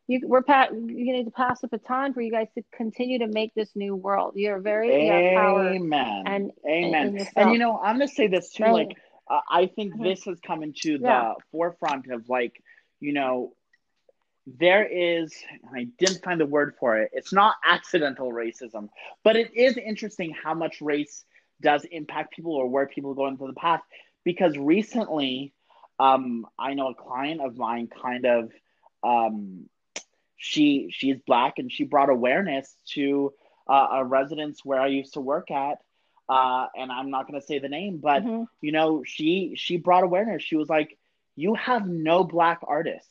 You, we're pat, you need to pass the baton for you guys to continue to make this new world. You're very amen and amen. And you know, I'm gonna say this too. Right. Like, uh, I think mm-hmm. this has come into the forefront of like, you know, there is i didn't find the word for it it's not accidental racism but it is interesting how much race does impact people or where people go into the path because recently um, I know a client of mine kind of um, she she's black and she brought awareness to uh, a residence where I used to work at uh, and I'm not going to say the name but mm-hmm. you know she she brought awareness she was like you have no black artists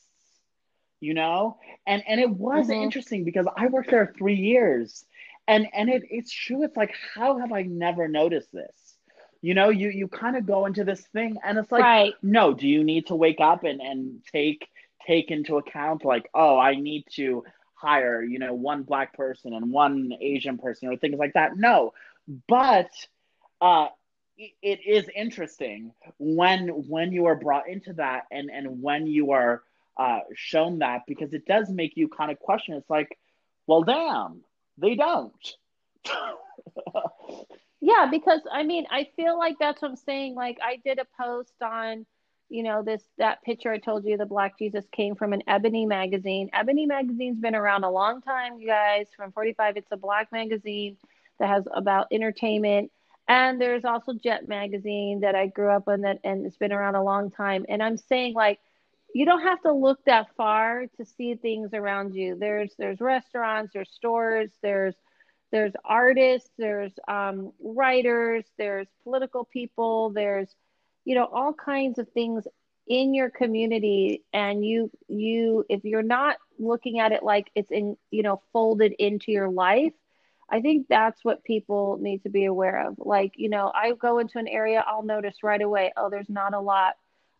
you know and and it was mm-hmm. interesting because I worked there 3 years and and it, it's true it's like how have I never noticed this you know you you kind of go into this thing and it's like right. no do you need to wake up and and take take into account like oh i need to hire you know one black person and one asian person or things like that. No but uh it is interesting when when you are brought into that and and when you are uh shown that because it does make you kind of question. It's like well damn they don't. Yeah, because I mean, I feel like that's what I'm saying. Like, I did a post on, you know, this that picture I told you, the Black Jesus came from an Ebony magazine. Ebony magazine's been around a long time, you guys. From 45, it's a black magazine that has about entertainment. And there's also Jet magazine that I grew up in that, and it's been around a long time. And I'm saying like, you don't have to look that far to see things around you. There's there's restaurants, there's stores, there's there's artists, there's um, writers, there's political people, there's you know all kinds of things in your community and you you if you're not looking at it like it's in you know folded into your life i think that's what people need to be aware of like you know i go into an area i'll notice right away oh there's not a lot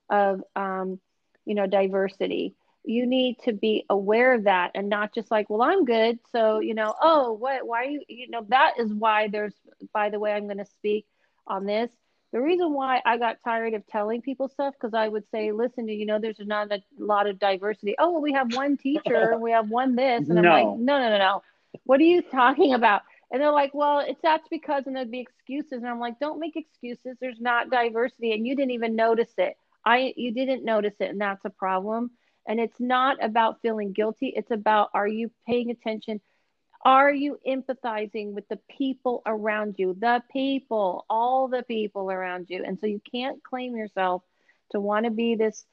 of um, you know diversity you need to be aware of that and not just like, well, I'm good. So, you know, oh, what, why you, you know, that is why there's, by the way, I'm going to speak on this. The reason why I got tired of telling people stuff, because I would say, listen, you know, there's not a lot of diversity. Oh, well, we have one teacher, we have one this. And I'm like, no, no, no, no. What are you talking about? And they're like, well, it's that's because, and there'd be excuses. And I'm like, don't make excuses. There's not diversity. And you didn't even notice it. I, you didn't notice it. And that's a problem. And it's not about feeling guilty. It's about are you paying attention? Are you empathizing with the people around you? The people, all the people around you. And so you can't claim yourself to want to be this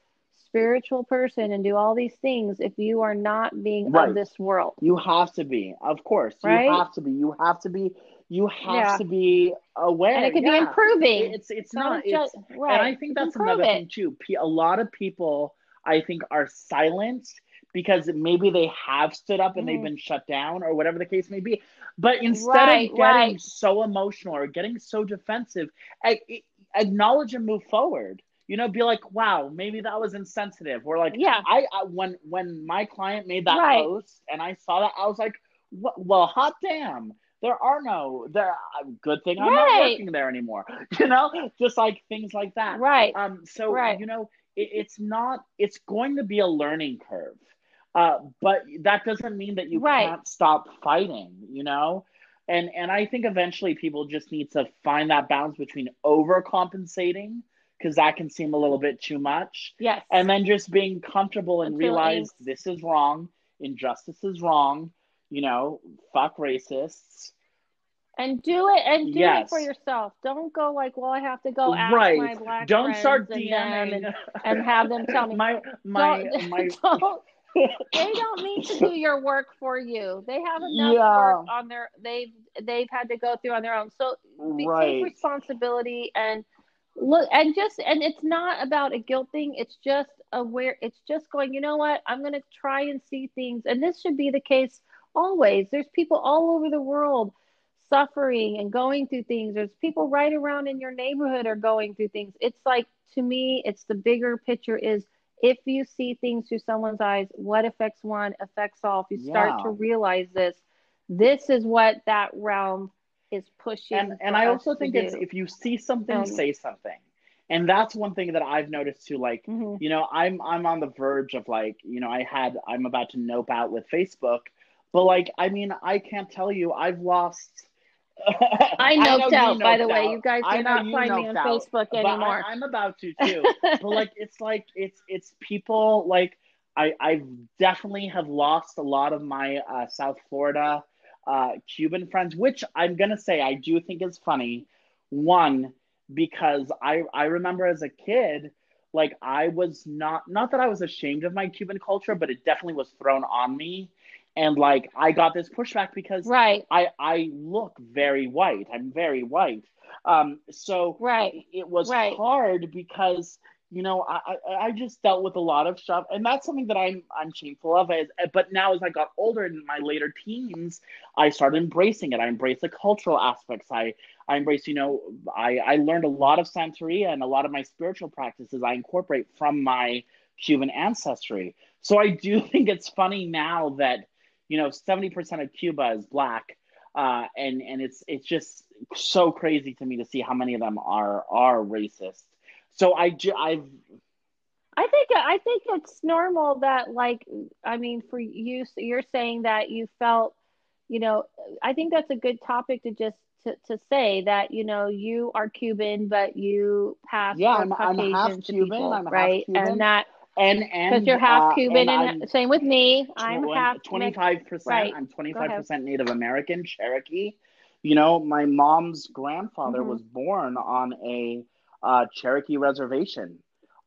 spiritual person and do all these things if you are not being right. of this world. You have to be, of course. Right? You have to be. You have to be. You have yeah. to be aware. And it could yeah. be improving. It's it's, not. Just, it's, right. And I think that's another it. thing too. A lot of people I think are silenced because maybe they have stood up and mm. they've been shut down or whatever the case may be. But instead right, of getting right. so emotional or getting so defensive, acknowledge and move forward. you know, be like, wow, maybe that was insensitive. Or like, Yeah. I, I when when my client made that Right. post and I saw that, I was like, well, hot damn. There are no there. Good thing I'm not working there anymore. You know, just like things like that. Right. Um, so you know, it, it's not. It's going to be a learning curve, uh, but that doesn't mean that you Right. can't stop fighting. You know, and and I think eventually people just need to find that balance between overcompensating because that can seem a little bit too much, Yes. and then just being comfortable and realize this is wrong, injustice is wrong. You know, fuck racists. and do it and do Yes. it for yourself. Don't go like, well, I have to go ask right. my black Don't friends start DMing and, and have them tell me. my my don't, my don't- they don't need to do your work for you. They have enough Yeah. work on their they've they've had to go through on their own. So right take responsibility and look and just and it's not about a guilt thing. It's just aware. It's just going. You know what? I'm going to try and see things, and this should be the case always. There's people all over the world suffering and going through things. There's people right around in your neighborhood are going through things. It's like to me, it's the bigger picture is if you see things through someone's eyes, what affects one affects all. If you start Yeah. to realize this, this is what that realm is pushing. and and I also think do. it's if you see something, Um, say something, and that's one thing that I've noticed too. Like Mhm. you know, I'm I'm on the verge of like you know I had I'm about to nope out with Facebook, but like I mean I can't tell you I've lost. I know noped you out, by the noped way. You guys I do not find me on out, Facebook but I- anymore. I'm about to too. but like it's like it's it's people like I I definitely have lost a lot of my uh, South Florida uh, Cuban friends, which I'm gonna say I do think is funny. One because I I remember as a kid like I was not not that I was ashamed of my Cuban culture, but it definitely was thrown on me, and like I got this pushback because right, I I look very white. I'm very white. Um, so right. it was Right. hard because you know I, I I just dealt with a lot of stuff, and that's something that I'm I'm shameful of. As, but now as I got older in my later teens, I started embracing it. I embraced the cultural aspects. I I embrace you know I I learned a lot of Santeria and a lot of my spiritual practices I incorporate from my Cuban ancestry. So I do think it's funny now that you know seventy percent of Cuba is black. Uh, and and it's it's just so crazy to me to see how many of them are are racist. So I I've I think I think it's normal that like I mean for you you're saying that you felt you know I think that's a good topic to just to, to say that you know you are Cuban but you pass Yeah, I'm- I'm Caucasian half to Cuban, people, I'm half right Cuban, and that and and because you're half uh, Cuban and and, same with me I'm half twenty five percent. I'm twenty five percent Native American Cherokee. You know, my mom's grandfather Mhm. was born on a uh, Cherokee reservation.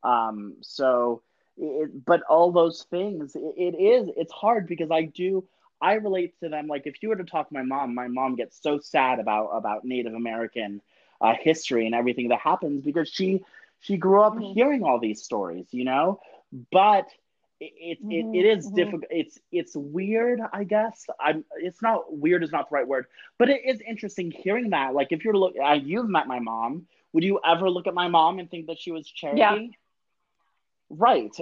Um, so, it, but all those things, it, it is it's hard because I do I relate to them. Like if you were to talk to my mom, my mom gets so sad about about Native American uh, history and everything that happens because she she grew up Mhm. hearing all these stories, you know. But it it, it, it is mhm. difficult. It's it's weird, I guess. I'm. It's not weird. Is not the right word, but it is interesting hearing that. Like if you're look, uh, you've met my mom. Would you ever look at my mom and think that she was Cherokee? Yeah. Right.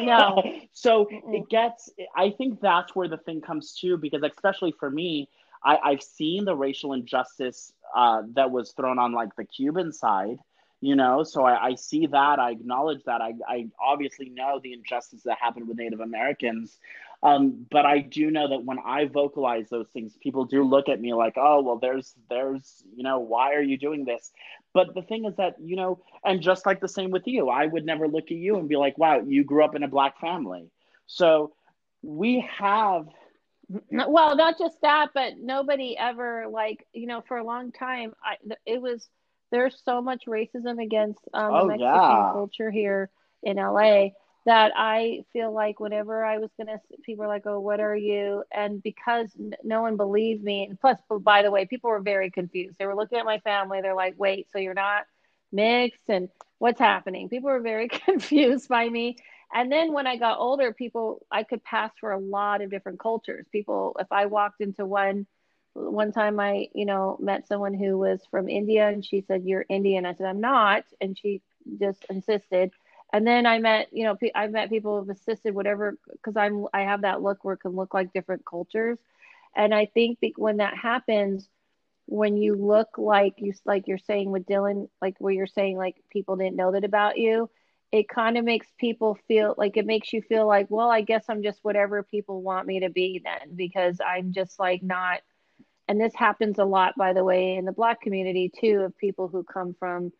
No. so Mm-mm. it gets. I think that's where the thing comes to because especially for me, I, I've seen the racial injustice uh, that was thrown on like the Cuban side. You know, so I, I see that. I acknowledge that. I, I obviously know the injustice that happened with Native Americans. Um, but I do know that when I vocalize those things, people do look at me like, "Oh, well, there's, there's, you know, why are you doing this?" But the thing is that, you know, and just like the same with you, I would never look at you and be like, "Wow, you grew up in a black family." So we have, well not just that but nobody ever like you know for a long time I it was there's so much racism against um, Oh, the Mexican yeah. culture here in LA that I feel like whenever I was gonna people were like oh what are you? And because n- no one believed me and plus by the way people were very confused. They were looking at my family. They're like wait so you're not mixed? And what's happening? People were very confused by me. And then when I got older, people I could pass for a lot of different cultures. People, if I walked into one, one time I, you know, met someone who was from India and she said, "You're Indian." I said, "I'm not," and she just insisted. And then I met, you know, I met people who've assisted whatever because I'm I have that look where it can look like different cultures, and I think when that happens, when you look like you like you're saying with Dylan, like where you're saying like people didn't know that about you, it kind of makes people feel like it makes you feel like, well, I guess I'm just whatever people want me to be then because I'm just like not. And this happens a lot, by the way, in the Black community too, of people who come from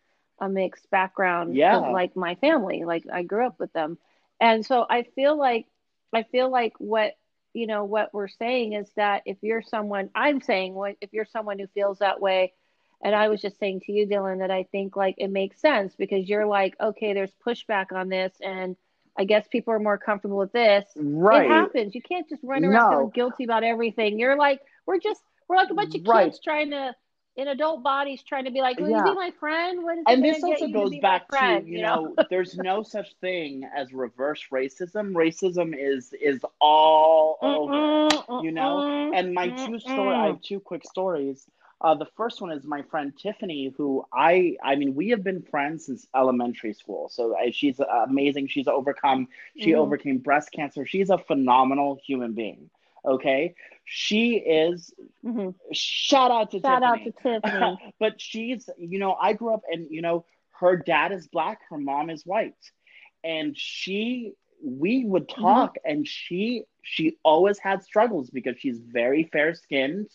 a mixed background yeah. like my family like i grew up with them. And so i feel like i feel like what you know what we're saying is that if you're someone i'm saying what if you're someone who feels that way and i was just saying to you dylan that i think like it makes sense because you're like okay there's pushback on this and i guess people are more comfortable with this. Right. it happens. You can't just run around no. feeling guilty about everything. You're like we're just we're like a bunch of right. kids trying to in adult bodies trying to be like, will yeah. you be my friend? What is and this also goes back to friend, you know, there's no such thing as reverse racism. Racism is is all over, you know. And my two story, I have two quick stories. Uh, the first one is my friend Tiffany, who I, I mean, we have been friends since elementary school. So I, she's amazing. She's overcome, she mm-hmm. overcame breast cancer. She's a phenomenal human being. Okay. She is, mm-hmm. shout out to shout Tiffany. out to Tiffany. but she's, you know, I grew up and, you know, her dad is black, her mom is white. And she, we would mm-hmm. talk mm-hmm. and she, she always had struggles because she's very fair skinned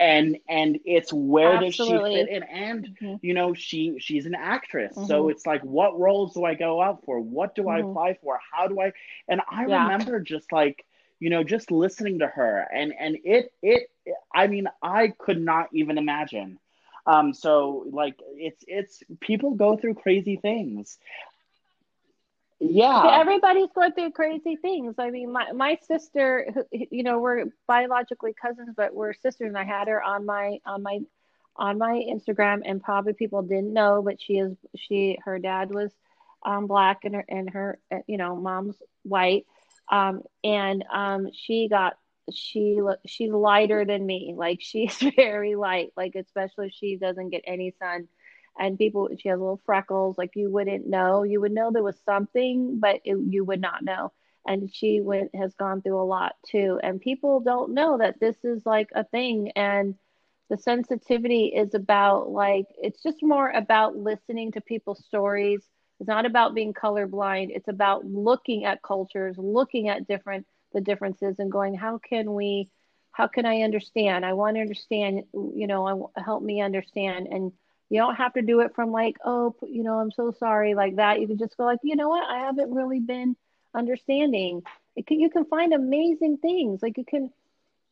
and and it's where Absolutely. does she fit in and mm-hmm. you know she she's an actress mm-hmm. so it's like what roles do i go out for what do mm-hmm. i apply for how do i and i yeah. remember just like you know just listening to her. And and it it i mean i could not even imagine. Um so like it's it's people go through crazy things. Yeah. Everybody's going through crazy things. I mean my, my sister you know we're biologically cousins but we're sisters and i had her on my on my on my instagram and probably people didn't know but she is she her dad was um black and her and her you know mom's white um, and um, she got she she's lighter than me. Like she's very light. Like especially she doesn't get any sun. And people, she has little freckles. Like you wouldn't know. You would know there was something, but it, you would not know. And she went has gone through a lot too. And people don't know that this is like a thing. And the sensitivity is about like it's just more about listening to people's stories it's not about being colorblind. It's about looking at cultures, looking at different the differences, and going, how can we, how can I understand? I want to understand. You know, help me understand. And you don't have to do it from like, oh, you know, I'm so sorry, like that. You can just go like, you know what? I haven't really been understanding. Can, you can find amazing things. Like you can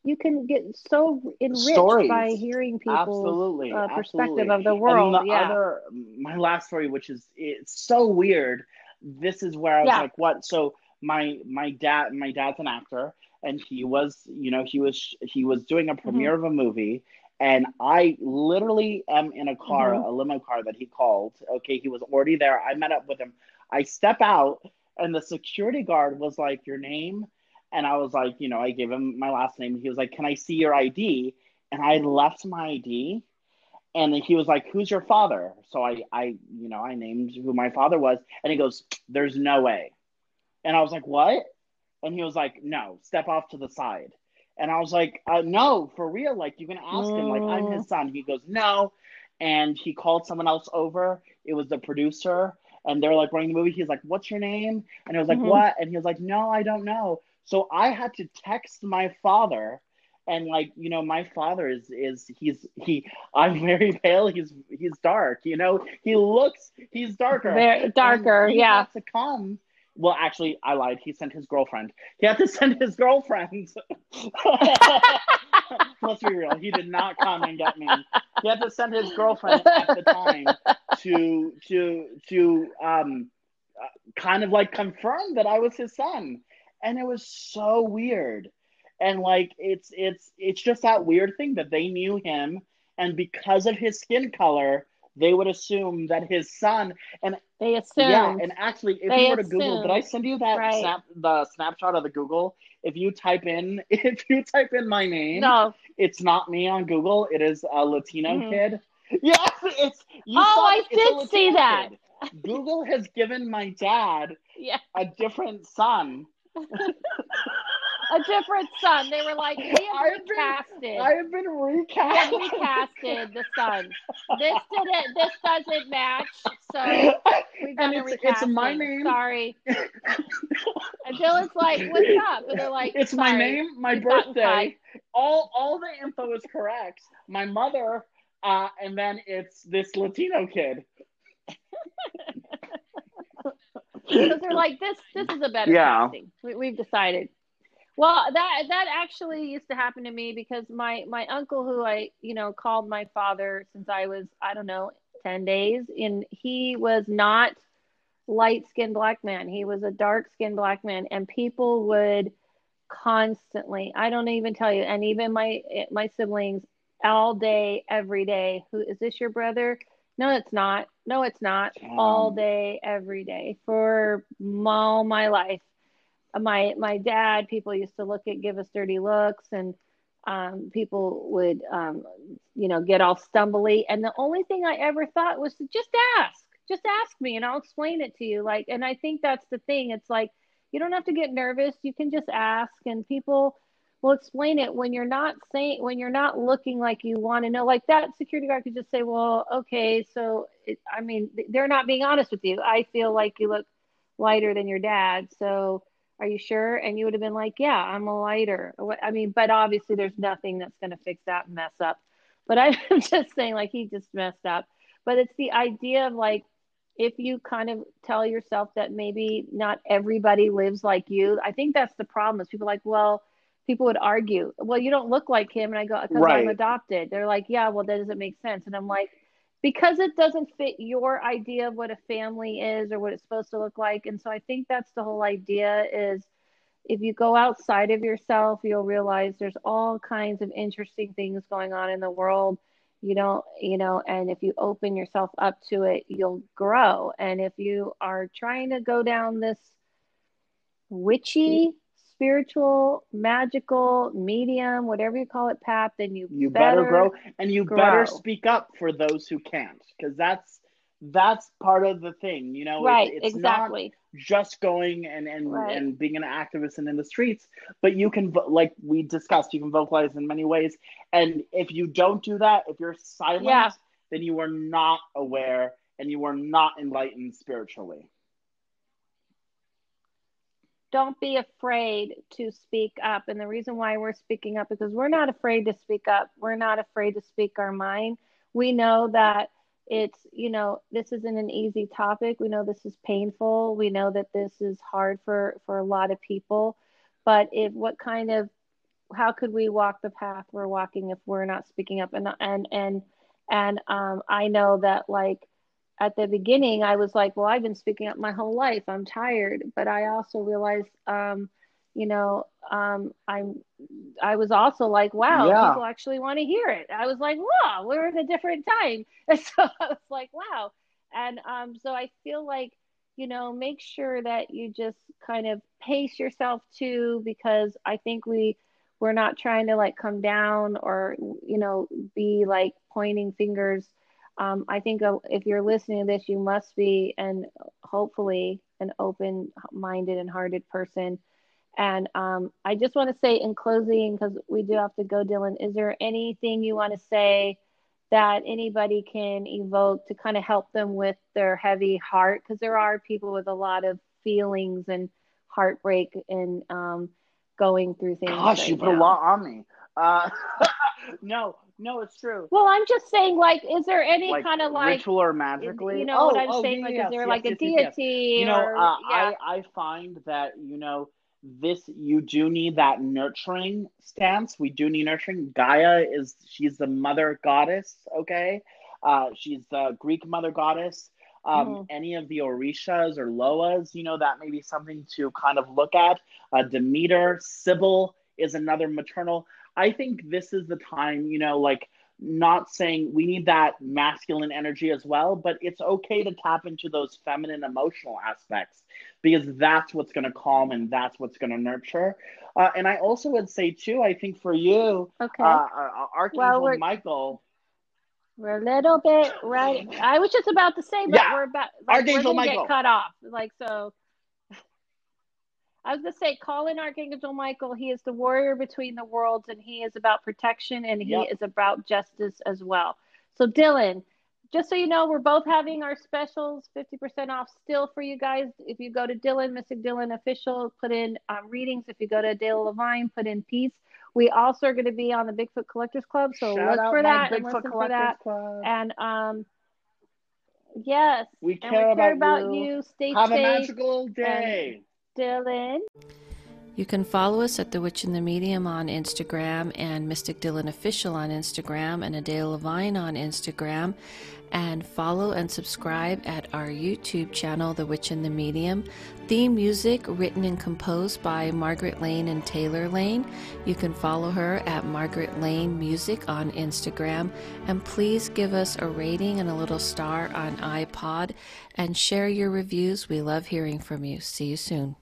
you can get so enriched Stories. by hearing people's absolutely, uh, perspective absolutely. of the world. The yeah. other, my last story, which is it's so weird. This is where I was yeah. like, what? So my my dad, my dad's an actor, and he was, you know, he was he was doing a premiere mm-hmm. of a movie, and I literally am in a car, mm-hmm. a limo car that he called. Okay, he was already there. I met up with him. I step out, and the security guard was like, "Your name." And I was like, you know, I gave him my last name. He was like, Can I see your ID? And I left my ID. And he was like, Who's your father? So I, I, you know, I named who my father was. And he goes, There's no way. And I was like, What? And he was like, No, step off to the side. And I was like, uh, No, for real. Like, you can ask him, like, I'm his son. He goes, No. And he called someone else over. It was the producer. And they're like running the movie. He's like, What's your name? And I was like, mm-hmm. What? And he was like, No, I don't know. So I had to text my father and like you know my father is is he's he i'm very pale. He's he's dark you know? He looks he's darker. Very darker he yeah. to come well actually i lied. He sent his girlfriend. He had to send his girlfriend. Let's be real. He did not come and get me. He had to send his girlfriend at the time to to to um uh, kind of like confirm that i was his son and it was so weird. And like it's it's it's just that weird thing that they knew him and because of his skin color they would assume that his son and they assume yeah and actually if they you were to google did i send you that right. snap the snapshot of the google? If you type in if you type in my name no. it's not me on google. It is a latino mm-hmm. kid. Yes it's oh i did see that. Google has given my dad Yeah, a different son. A different son. They were like, we have I've been- recasted. I have been we have recasted the son. This didn't. This doesn't match. So we've done and a it's, recasting. it's my name. Sorry. And Dylan's like, "What's up?" And they're like, it's my name, my birthday. All all the info is correct. My mother, uh, and then it's this Latino kid. because they're like this this is a better Yeah. casting. We, we've decided. Well that that actually used to happen to me because my my uncle who i you know called my father since i was i don't know 10 days and he was not light skinned black man. He was a dark skinned black man and people would constantly i don't even tell you and even my my siblings all day every day who is this your brother no it's not. No it's not. All day every day. For all my life. My my dad people used to look at give us dirty looks and um, people would um, you know get all stumbly. And the only thing i ever thought was to just ask. Just ask me and i'll explain it to you. Like and i think that's the thing. It's like you don't have to get nervous. You can just ask and people will explain it when you're not saying when you're not looking like you want to know like that security guard could just say well okay so it, i mean they're not being honest with you. I feel like you look lighter than your dad so are you sure? And you would have been like yeah i'm a lighter. I mean but obviously there's nothing that's going to fix that mess up. But i'm just saying like he just messed up. But it's the idea of like if you kind of tell yourself that maybe not everybody lives like you i think that's the problem is people like well people would argue well you don't look like him. And i go because i'm adopted. They're like yeah well that doesn't make sense. And i'm like because it doesn't fit your idea of what a family is or what it's supposed to look like. And so i think that's the whole idea is if you go outside of yourself you'll realize there's all kinds of interesting things going on in the world you don't you know and if you open yourself up to it you'll grow. And if you are trying to go down this witchy spiritual magical medium whatever you call it path then you, You better, grow, and you better speak up for those who can't, because that's that's part of the thing. You know, right it's, it's not exactly just going and and Right. and being an activist and in the streets but you can like we discussed you can vocalize in many ways and if you don't do that if you're silent Yeah. then you are not aware and you are not enlightened spiritually don't be afraid to speak up. And the reason why we're speaking up because we're not afraid to speak up. We're not afraid to speak our mind. We know that it's, you know, this isn't an easy topic. We know this is painful. We know that this is hard for for a lot of people. But if what kind of how could we walk the path we're walking if we're not speaking up and and and and um I know that like at the beginning i was like well i've been speaking up my whole life. I'm tired. But i also realized um you know um i'm i was also like wow Yeah. people actually want to hear it. I was like wow we're in a different time. And so i was like wow. And um so i feel like you know make sure that you just kind of pace yourself too because i think we we're not trying to like come down or you know be like pointing fingers um, I think uh, if you're listening to this, you must be, and hopefully, an open minded and hearted person. And um, I just want to say in closing, because we do have to go, Dylan, is there anything you want to say that anybody can evoke to kind of help them with their heavy heart? Because there are people with a lot of feelings and heartbreak and um, going through things. gosh right you put a lot on me uh no no it's true Well, I'm just saying, like, is there any like kind of like ritual or magically you know oh, what I'm oh, saying? yeah, like, yes, is there yes, like a yes, yes, yes. deity? you know or, uh, yeah. i i find that you know this you do need that nurturing stance we do need nurturing gaia is she's the mother goddess okay uh she's the greek mother goddess um Mhm. any of the orishas or loas you know that may be something to kind of look at uh demeter Cybele is another maternal i think this is the time you know like not saying we need that masculine energy as well, but it's okay to tap into those feminine emotional aspects because that's what's going to calm and that's what's going to nurture. Uh, and I also would say, too, I think for you, okay. uh, uh, Archangel Well, Michael, We're a little bit right. I was just about to say, but Yeah. we're about like, Archangel we're gonna Michael. get cut off. Like so. I was gonna say, call in Archangel Michael. He is the warrior between the worlds, and he is about protection, and he Yep. is about justice as well. So, Dylan, just so you know, we're both having our specials, fifty percent off still for you guys. If you go to Dylan, Mystic Dylan official, put in um, readings. If you go to Adela Levine, put in peace. We also are going to be on the Bigfoot Collectors Club, so Shout look for that and Bigfoot listen for Collectors that. Club. And um, yes, We and care we care about, about you. Stay Have a magical day. Dylan. You can follow us at The Witch in the Medium on Instagram and Mystic Dylan Official on Instagram and Adela Levine on Instagram. And follow and subscribe at our YouTube channel, The Witch in the Medium. Theme music written and composed by Margaret Lane and Taylor Lane. You can follow her at Margaret Lane Music on Instagram. And please give us a rating and a little star on iPod and share your reviews. We love hearing from you. See you soon.